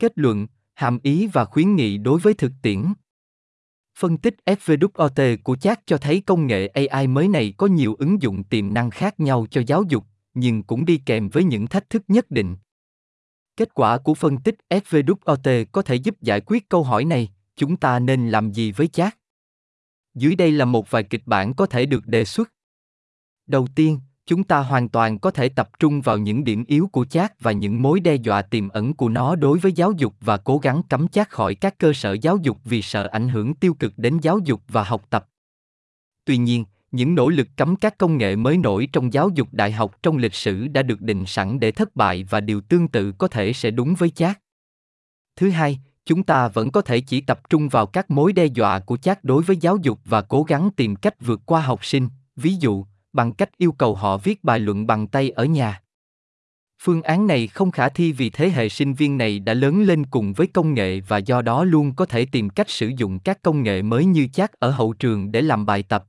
Kết luận, hàm ý và khuyến nghị đối với thực tiễn. Phân tích FVWOT của chat cho thấy công nghệ AI mới này có nhiều ứng dụng tiềm năng khác nhau cho giáo dục, nhưng cũng đi kèm với những thách thức nhất định. Kết quả của phân tích FVWOT có thể giúp giải quyết câu hỏi này, chúng ta nên làm gì với chat? Dưới đây là một vài kịch bản có thể được đề xuất. Đầu tiên, chúng ta hoàn toàn có thể tập trung vào những điểm yếu của chat và những mối đe dọa tiềm ẩn của nó đối với giáo dục và cố gắng cấm chat khỏi các cơ sở giáo dục vì sợ ảnh hưởng tiêu cực đến giáo dục và học tập. Tuy nhiên, những nỗ lực cấm các công nghệ mới nổi trong giáo dục đại học trong lịch sử đã được định sẵn để thất bại và điều tương tự có thể sẽ đúng với chat. Thứ hai, chúng ta vẫn có thể chỉ tập trung vào các mối đe dọa của chat đối với giáo dục và cố gắng tìm cách vượt qua học sinh, ví dụ, bằng cách yêu cầu họ viết bài luận bằng tay ở nhà. Phương án này không khả thi vì thế hệ sinh viên này đã lớn lên cùng với công nghệ và do đó luôn có thể tìm cách sử dụng các công nghệ mới như chat ở hậu trường để làm bài tập.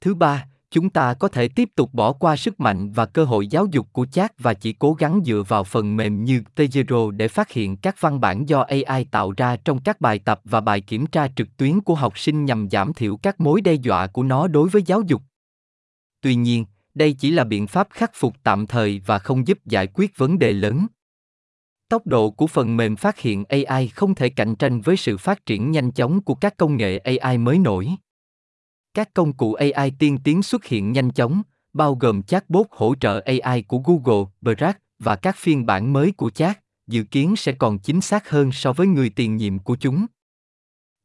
Thứ ba, chúng ta có thể tiếp tục bỏ qua sức mạnh và cơ hội giáo dục của chat và chỉ cố gắng dựa vào phần mềm như Tejero để phát hiện các văn bản do AI tạo ra trong các bài tập và bài kiểm tra trực tuyến của học sinh nhằm giảm thiểu các mối đe dọa của nó đối với giáo dục. Tuy nhiên, đây chỉ là biện pháp khắc phục tạm thời và không giúp giải quyết vấn đề lớn. Tốc độ của phần mềm phát hiện AI không thể cạnh tranh với sự phát triển nhanh chóng của các công nghệ AI mới nổi. Các công cụ AI tiên tiến xuất hiện nhanh chóng, bao gồm chatbot hỗ trợ AI của Google, Bard và các phiên bản mới của chat, dự kiến sẽ còn chính xác hơn so với người tiền nhiệm của chúng.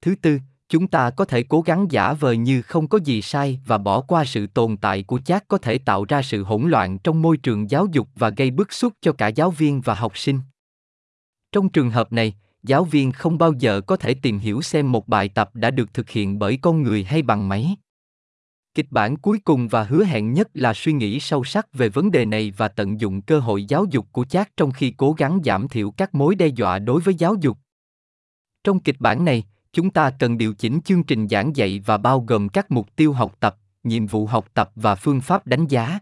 Thứ tư, chúng ta có thể cố gắng giả vờ như không có gì sai và bỏ qua sự tồn tại của chat có thể tạo ra sự hỗn loạn trong môi trường giáo dục và gây bức xúc cho cả giáo viên và học sinh. Trong trường hợp này, giáo viên không bao giờ có thể tìm hiểu xem một bài tập đã được thực hiện bởi con người hay bằng máy. Kịch bản cuối cùng và hứa hẹn nhất là suy nghĩ sâu sắc về vấn đề này và tận dụng cơ hội giáo dục của chat trong khi cố gắng giảm thiểu các mối đe dọa đối với giáo dục. Trong kịch bản này, chúng ta cần điều chỉnh chương trình giảng dạy và bao gồm các mục tiêu học tập, nhiệm vụ học tập và phương pháp đánh giá.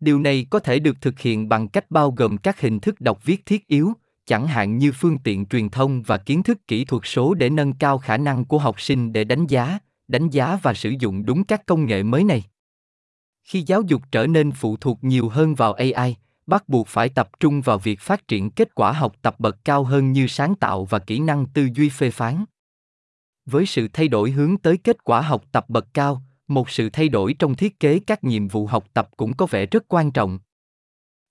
Điều này có thể được thực hiện bằng cách bao gồm các hình thức đọc viết thiết yếu, chẳng hạn như phương tiện truyền thông và kiến thức kỹ thuật số để nâng cao khả năng của học sinh để đánh giá, đánh giá và sử dụng đúng các công nghệ mới này. Khi giáo dục trở nên phụ thuộc nhiều hơn vào AI, bắt buộc phải tập trung vào việc phát triển kết quả học tập bậc cao hơn như sáng tạo và kỹ năng tư duy phê phán. Với sự thay đổi hướng tới kết quả học tập bậc cao, một sự thay đổi trong thiết kế các nhiệm vụ học tập cũng có vẻ rất quan trọng.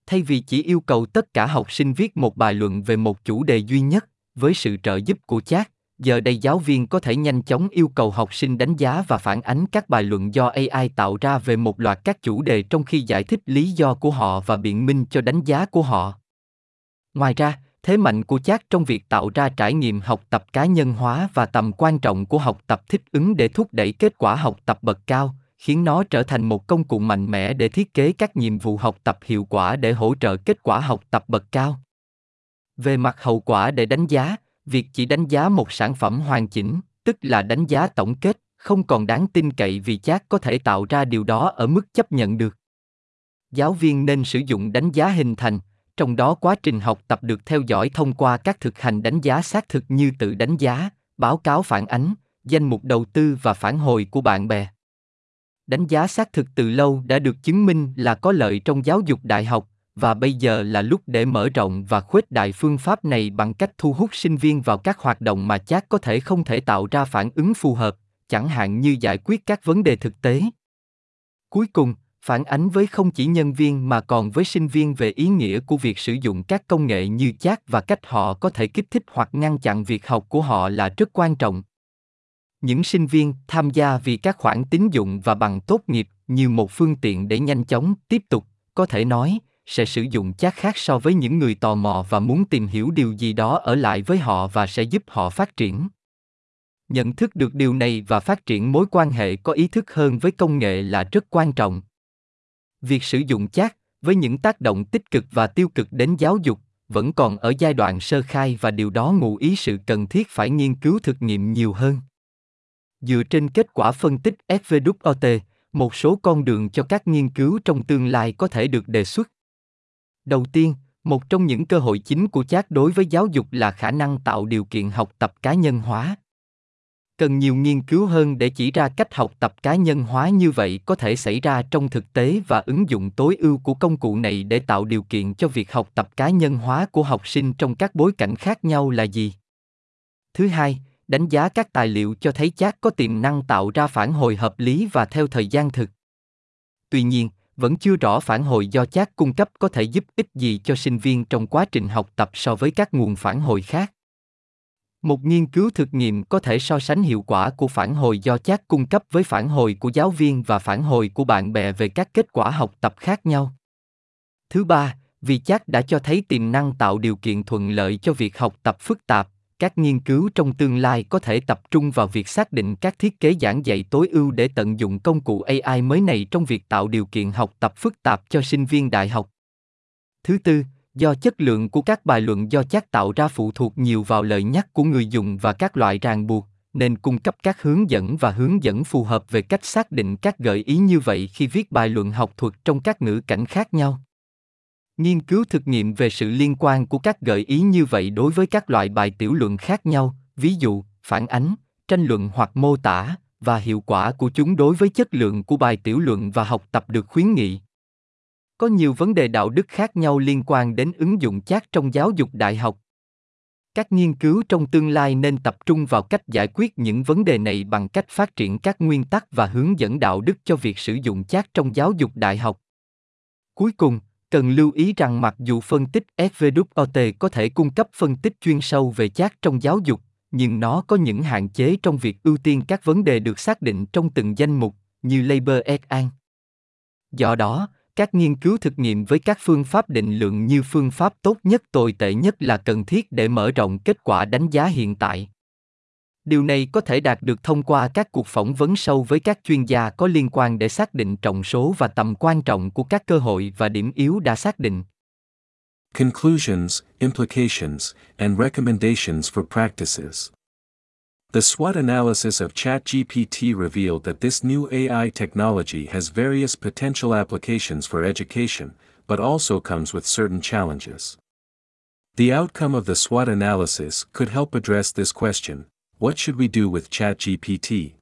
Thay vì chỉ yêu cầu tất cả học sinh viết một bài luận về một chủ đề duy nhất, với sự trợ giúp của chat, giờ đây giáo viên có thể nhanh chóng yêu cầu học sinh đánh giá và phản ánh các bài luận do AI tạo ra về một loạt các chủ đề trong khi giải thích lý do của họ và biện minh cho đánh giá của họ. Ngoài ra, thế mạnh của chat trong việc tạo ra trải nghiệm học tập cá nhân hóa và tầm quan trọng của học tập thích ứng để thúc đẩy kết quả học tập bậc cao, khiến nó trở thành một công cụ mạnh mẽ để thiết kế các nhiệm vụ học tập hiệu quả để hỗ trợ kết quả học tập bậc cao. Về mặt hậu quả để đánh giá, việc chỉ đánh giá một sản phẩm hoàn chỉnh, tức là đánh giá tổng kết, không còn đáng tin cậy vì chat có thể tạo ra điều đó ở mức chấp nhận được. Giáo viên nên sử dụng đánh giá hình thành trong đó quá trình học tập được theo dõi thông qua các thực hành đánh giá xác thực như tự đánh giá, báo cáo phản ánh, danh mục đầu tư và phản hồi của bạn bè. Đánh giá xác thực từ lâu đã được chứng minh là có lợi trong giáo dục đại học và bây giờ là lúc để mở rộng và khuếch đại phương pháp này bằng cách thu hút sinh viên vào các hoạt động mà chat có thể không thể tạo ra phản ứng phù hợp, chẳng hạn như giải quyết các vấn đề thực tế. Cuối cùng phản ánh với không chỉ nhân viên mà còn với sinh viên về ý nghĩa của việc sử dụng các công nghệ như chat và cách họ có thể kích thích hoặc ngăn chặn việc học của họ là rất quan trọng. Những sinh viên tham gia vì các khoản tín dụng và bằng tốt nghiệp như một phương tiện để nhanh chóng, tiếp tục, có thể nói, sẽ sử dụng chat khác so với những người tò mò và muốn tìm hiểu điều gì đó ở lại với họ và sẽ giúp họ phát triển. Nhận thức được điều này và phát triển mối quan hệ có ý thức hơn với công nghệ là rất quan trọng việc sử dụng chat với những tác động tích cực và tiêu cực đến giáo dục vẫn còn ở giai đoạn sơ khai và điều đó ngụ ý sự cần thiết phải nghiên cứu thực nghiệm nhiều hơn dựa trên kết quả phân tích SVWOT, một số con đường cho các nghiên cứu trong tương lai có thể được đề xuất. Đầu tiên, Một trong những cơ hội chính của chat đối với giáo dục là khả năng tạo điều kiện học tập cá nhân hóa. Cần nhiều nghiên cứu hơn để chỉ ra cách học tập cá nhân hóa như vậy có thể xảy ra trong thực tế và ứng dụng tối ưu của công cụ này để tạo điều kiện cho việc học tập cá nhân hóa của học sinh trong các bối cảnh khác nhau là gì. Thứ hai, đánh giá các tài liệu cho thấy chat có tiềm năng tạo ra phản hồi hợp lý và theo thời gian thực. Tuy nhiên, vẫn chưa rõ phản hồi do chat cung cấp có thể giúp ích gì cho sinh viên trong quá trình học tập so với các nguồn phản hồi khác. Một nghiên cứu thực nghiệm có thể so sánh hiệu quả của phản hồi do chat cung cấp với phản hồi của giáo viên và phản hồi của bạn bè về các kết quả học tập khác nhau. Thứ ba, vì chat đã cho thấy tiềm năng tạo điều kiện thuận lợi cho việc học tập phức tạp, các nghiên cứu trong tương lai có thể tập trung vào việc xác định các thiết kế giảng dạy tối ưu để tận dụng công cụ AI mới này trong việc tạo điều kiện học tập phức tạp cho sinh viên đại học. Thứ tư, do chất lượng của các bài luận do chat tạo ra phụ thuộc nhiều vào lời nhắc của người dùng và các loại ràng buộc, nên cung cấp các hướng dẫn và hướng dẫn phù hợp về cách xác định các gợi ý như vậy khi viết bài luận học thuật trong các ngữ cảnh khác nhau. Nghiên cứu thực nghiệm về sự liên quan của các gợi ý như vậy đối với các loại bài tiểu luận khác nhau, ví dụ, phản ánh, tranh luận hoặc mô tả, và hiệu quả của chúng đối với chất lượng của bài tiểu luận và học tập được khuyến nghị có nhiều vấn đề đạo đức khác nhau liên quan đến ứng dụng chat trong giáo dục đại học. Các nghiên cứu trong tương lai nên tập trung vào cách giải quyết những vấn đề này bằng cách phát triển các nguyên tắc và hướng dẫn đạo đức cho việc sử dụng chat trong giáo dục đại học. Cuối cùng, cần lưu ý rằng mặc dù phân tích SVWOT có thể cung cấp phân tích chuyên sâu về chat trong giáo dục, nhưng nó có những hạn chế trong việc ưu tiên các vấn đề được xác định trong từng danh mục, như labor et an do đó các nghiên cứu thực nghiệm với các phương pháp định lượng như phương pháp tốt nhất tồi tệ nhất là cần thiết để mở rộng kết quả đánh giá hiện tại điều này có thể đạt được thông qua các cuộc phỏng vấn sâu với các chuyên gia có liên quan để xác định trọng số và tầm quan trọng của các cơ hội và điểm yếu đã xác định Conclusions, implications, and recommendations for practices. The SWOT analysis of ChatGPT revealed that this new AI technology has various potential applications for education, but also comes with certain challenges. The outcome of the SWOT analysis could help address this question what should we do with ChatGPT?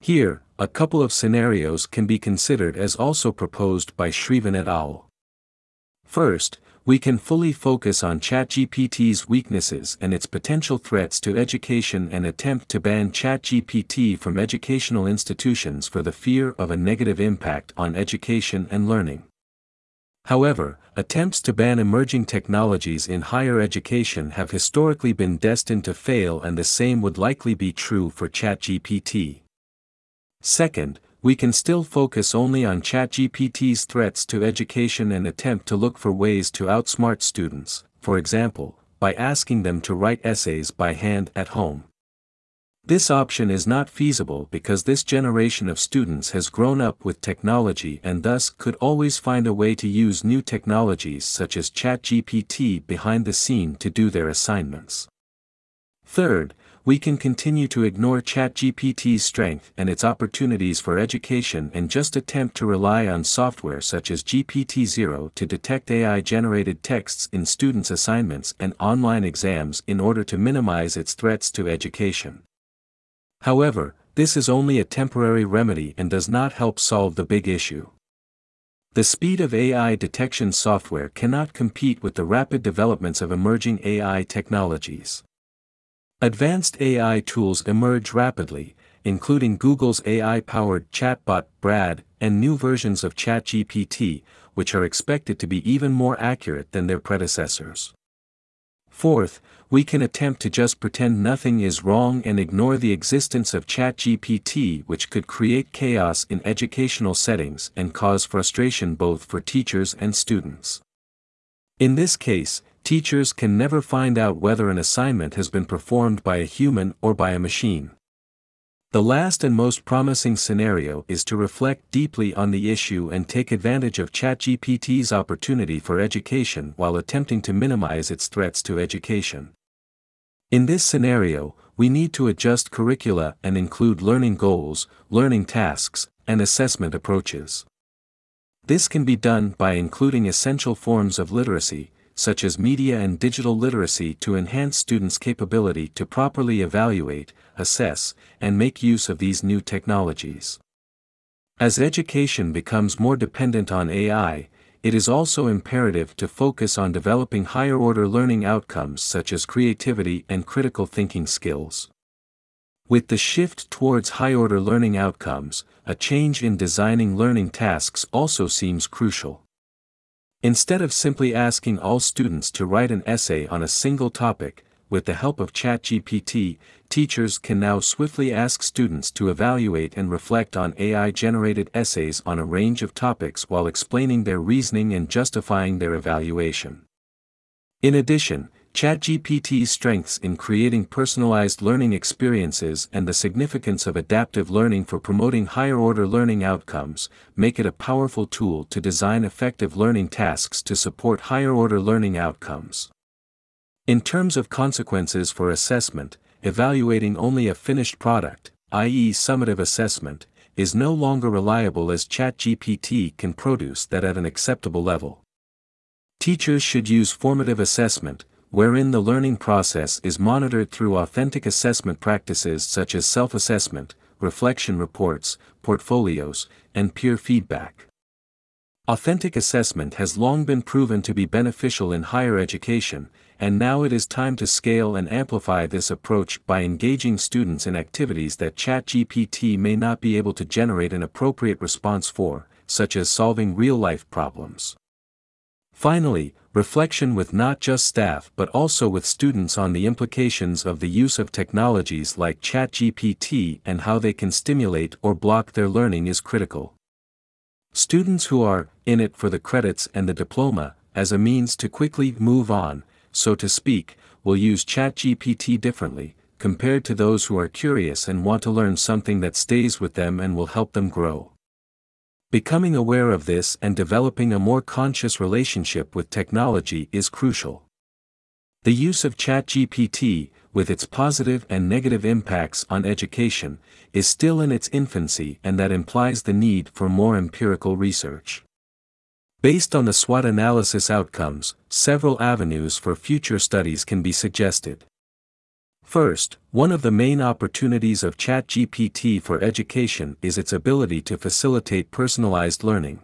Here, a couple of scenarios can be considered as also proposed by Shrivan et al. First, we can fully focus on ChatGPT's weaknesses and its potential threats to education and attempt to ban ChatGPT from educational institutions for the fear of a negative impact on education and learning. However, attempts to ban emerging technologies in higher education have historically been destined to fail and the same would likely be true for ChatGPT. Second, we can still focus only on ChatGPT's threats to education and attempt to look for ways to outsmart students, for example, by asking them to write essays by hand at home. This option is not feasible because this generation of students has grown up with technology and thus could always find a way to use new technologies such as ChatGPT behind the scene to do their assignments. Third, we can continue to ignore ChatGPT's strength and its opportunities for education and just attempt to rely on software such as GPTZero to detect AI-generated texts in students' assignments and online exams in order to minimize its threats to education. However, this is only a temporary remedy and does not help solve the big issue. The speed of AI detection software cannot compete with the rapid developments of emerging AI technologies. Advanced AI tools emerge rapidly, including Google's AI-powered chatbot Bard and new versions of ChatGPT, which are expected to be even more accurate than their predecessors. Fourth, we can attempt to just pretend nothing is wrong and ignore the existence of ChatGPT which could create chaos in educational settings and cause frustration both for teachers and students. In this case, teachers can never find out whether an assignment has been performed by a human or by a machine. The last and most promising scenario is to reflect deeply on the issue and take advantage of ChatGPT's opportunity for education while attempting to minimize its threats to education. In this scenario, we need to adjust curricula and include learning goals, learning tasks, and assessment approaches. This can be done by including essential forms of literacy, such as media and digital literacy to enhance students' capability to properly evaluate, assess, and make use of these new technologies. As education becomes more dependent on AI, it is also imperative to focus on developing higher order learning outcomes such as creativity and critical thinking skills. With the shift towards high order learning outcomes, a change in designing learning tasks also seems crucial. Instead of simply asking all students to write an essay on a single topic, with the help of ChatGPT, teachers can now swiftly ask students to evaluate and reflect on AI-generated essays on a range of topics while explaining their reasoning and justifying their evaluation. In addition, ChatGPT's strengths in creating personalized learning experiences and the significance of adaptive learning for promoting higher order learning outcomes make it a powerful tool to design effective learning tasks to support higher order learning outcomes. In terms of consequences for assessment, evaluating only a finished product, i.e. summative assessment, is no longer reliable as ChatGPT can produce that at an acceptable level. Teachers should use formative assessment, wherein the learning process is monitored through authentic assessment practices such as self-assessment, reflection reports, portfolios, and peer feedback. Authentic assessment has long been proven to be beneficial in higher education, and now it is time to scale and amplify this approach by engaging students in activities that ChatGPT may not be able to generate an appropriate response for, such as solving real-life problems. Finally, reflection with not just staff but also with students on the implications of the use of technologies like ChatGPT and how they can stimulate or block their learning is critical. Students who are in it for the credits and the diploma, as a means to quickly move on, so to speak, will use ChatGPT differently, compared to those who are curious and want to learn something that stays with them and will help them grow. Becoming aware of this and developing a more conscious relationship with technology is crucial. The use of ChatGPT, with its positive and negative impacts on education, is still in its infancy and that implies the need for more empirical research. Based on the SWOT analysis outcomes, several avenues for future studies can be suggested. First, one of the main opportunities of ChatGPT for education is its ability to facilitate personalized learning.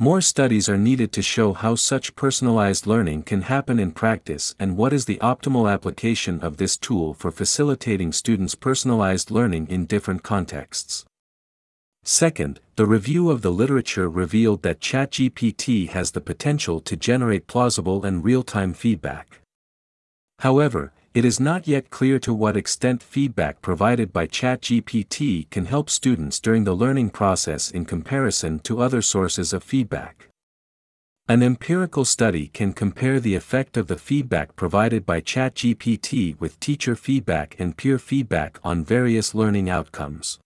More studies are needed to show how such personalized learning can happen in practice and what is the optimal application of this tool for facilitating students' personalized learning in different contexts. Second, the review of the literature revealed that ChatGPT has the potential to generate plausible and real-time feedback. However, it is not yet clear to what extent feedback provided by ChatGPT can help students during the learning process in comparison to other sources of feedback. An empirical study can compare the effect of the feedback provided by ChatGPT with teacher feedback and peer feedback on various learning outcomes.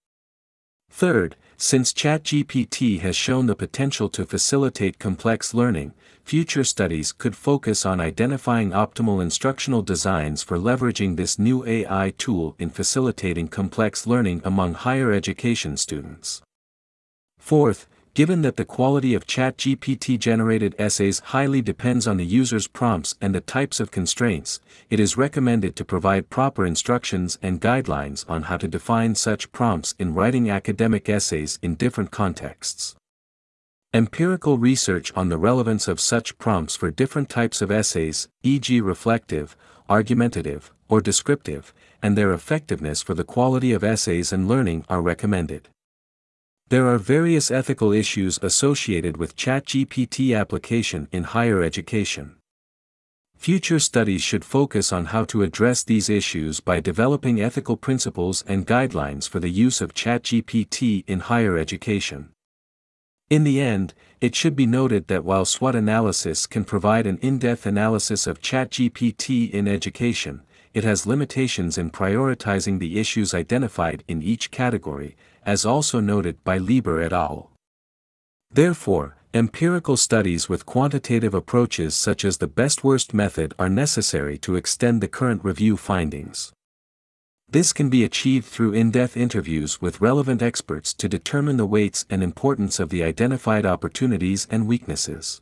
Third, since ChatGPT has shown the potential to facilitate complex learning, future studies could focus on identifying optimal instructional designs for leveraging this new AI tool in facilitating complex learning among higher education students. Fourth, Given that the quality of ChatGPT generated essays highly depends on the user's prompts and the types of constraints, it is recommended to provide proper instructions and guidelines on how to define such prompts in writing academic essays in different contexts. Empirical research on the relevance of such prompts for different types of essays, e.g., reflective, argumentative, or descriptive, and their effectiveness for the quality of essays and learning are recommended. There are various ethical issues associated with ChatGPT application in higher education. Future studies should focus on how to address these issues by developing ethical principles and guidelines for the use of ChatGPT in higher education. In the end, it should be noted that while SWOT analysis can provide an in-depth analysis of ChatGPT in education, it has limitations in prioritizing the issues identified in each category, as also noted by Lieber et al. Therefore, empirical studies with quantitative approaches such as the best-worst method are necessary to extend the current review findings. This can be achieved through in-depth interviews with relevant experts to determine the weights and importance of the identified opportunities and weaknesses.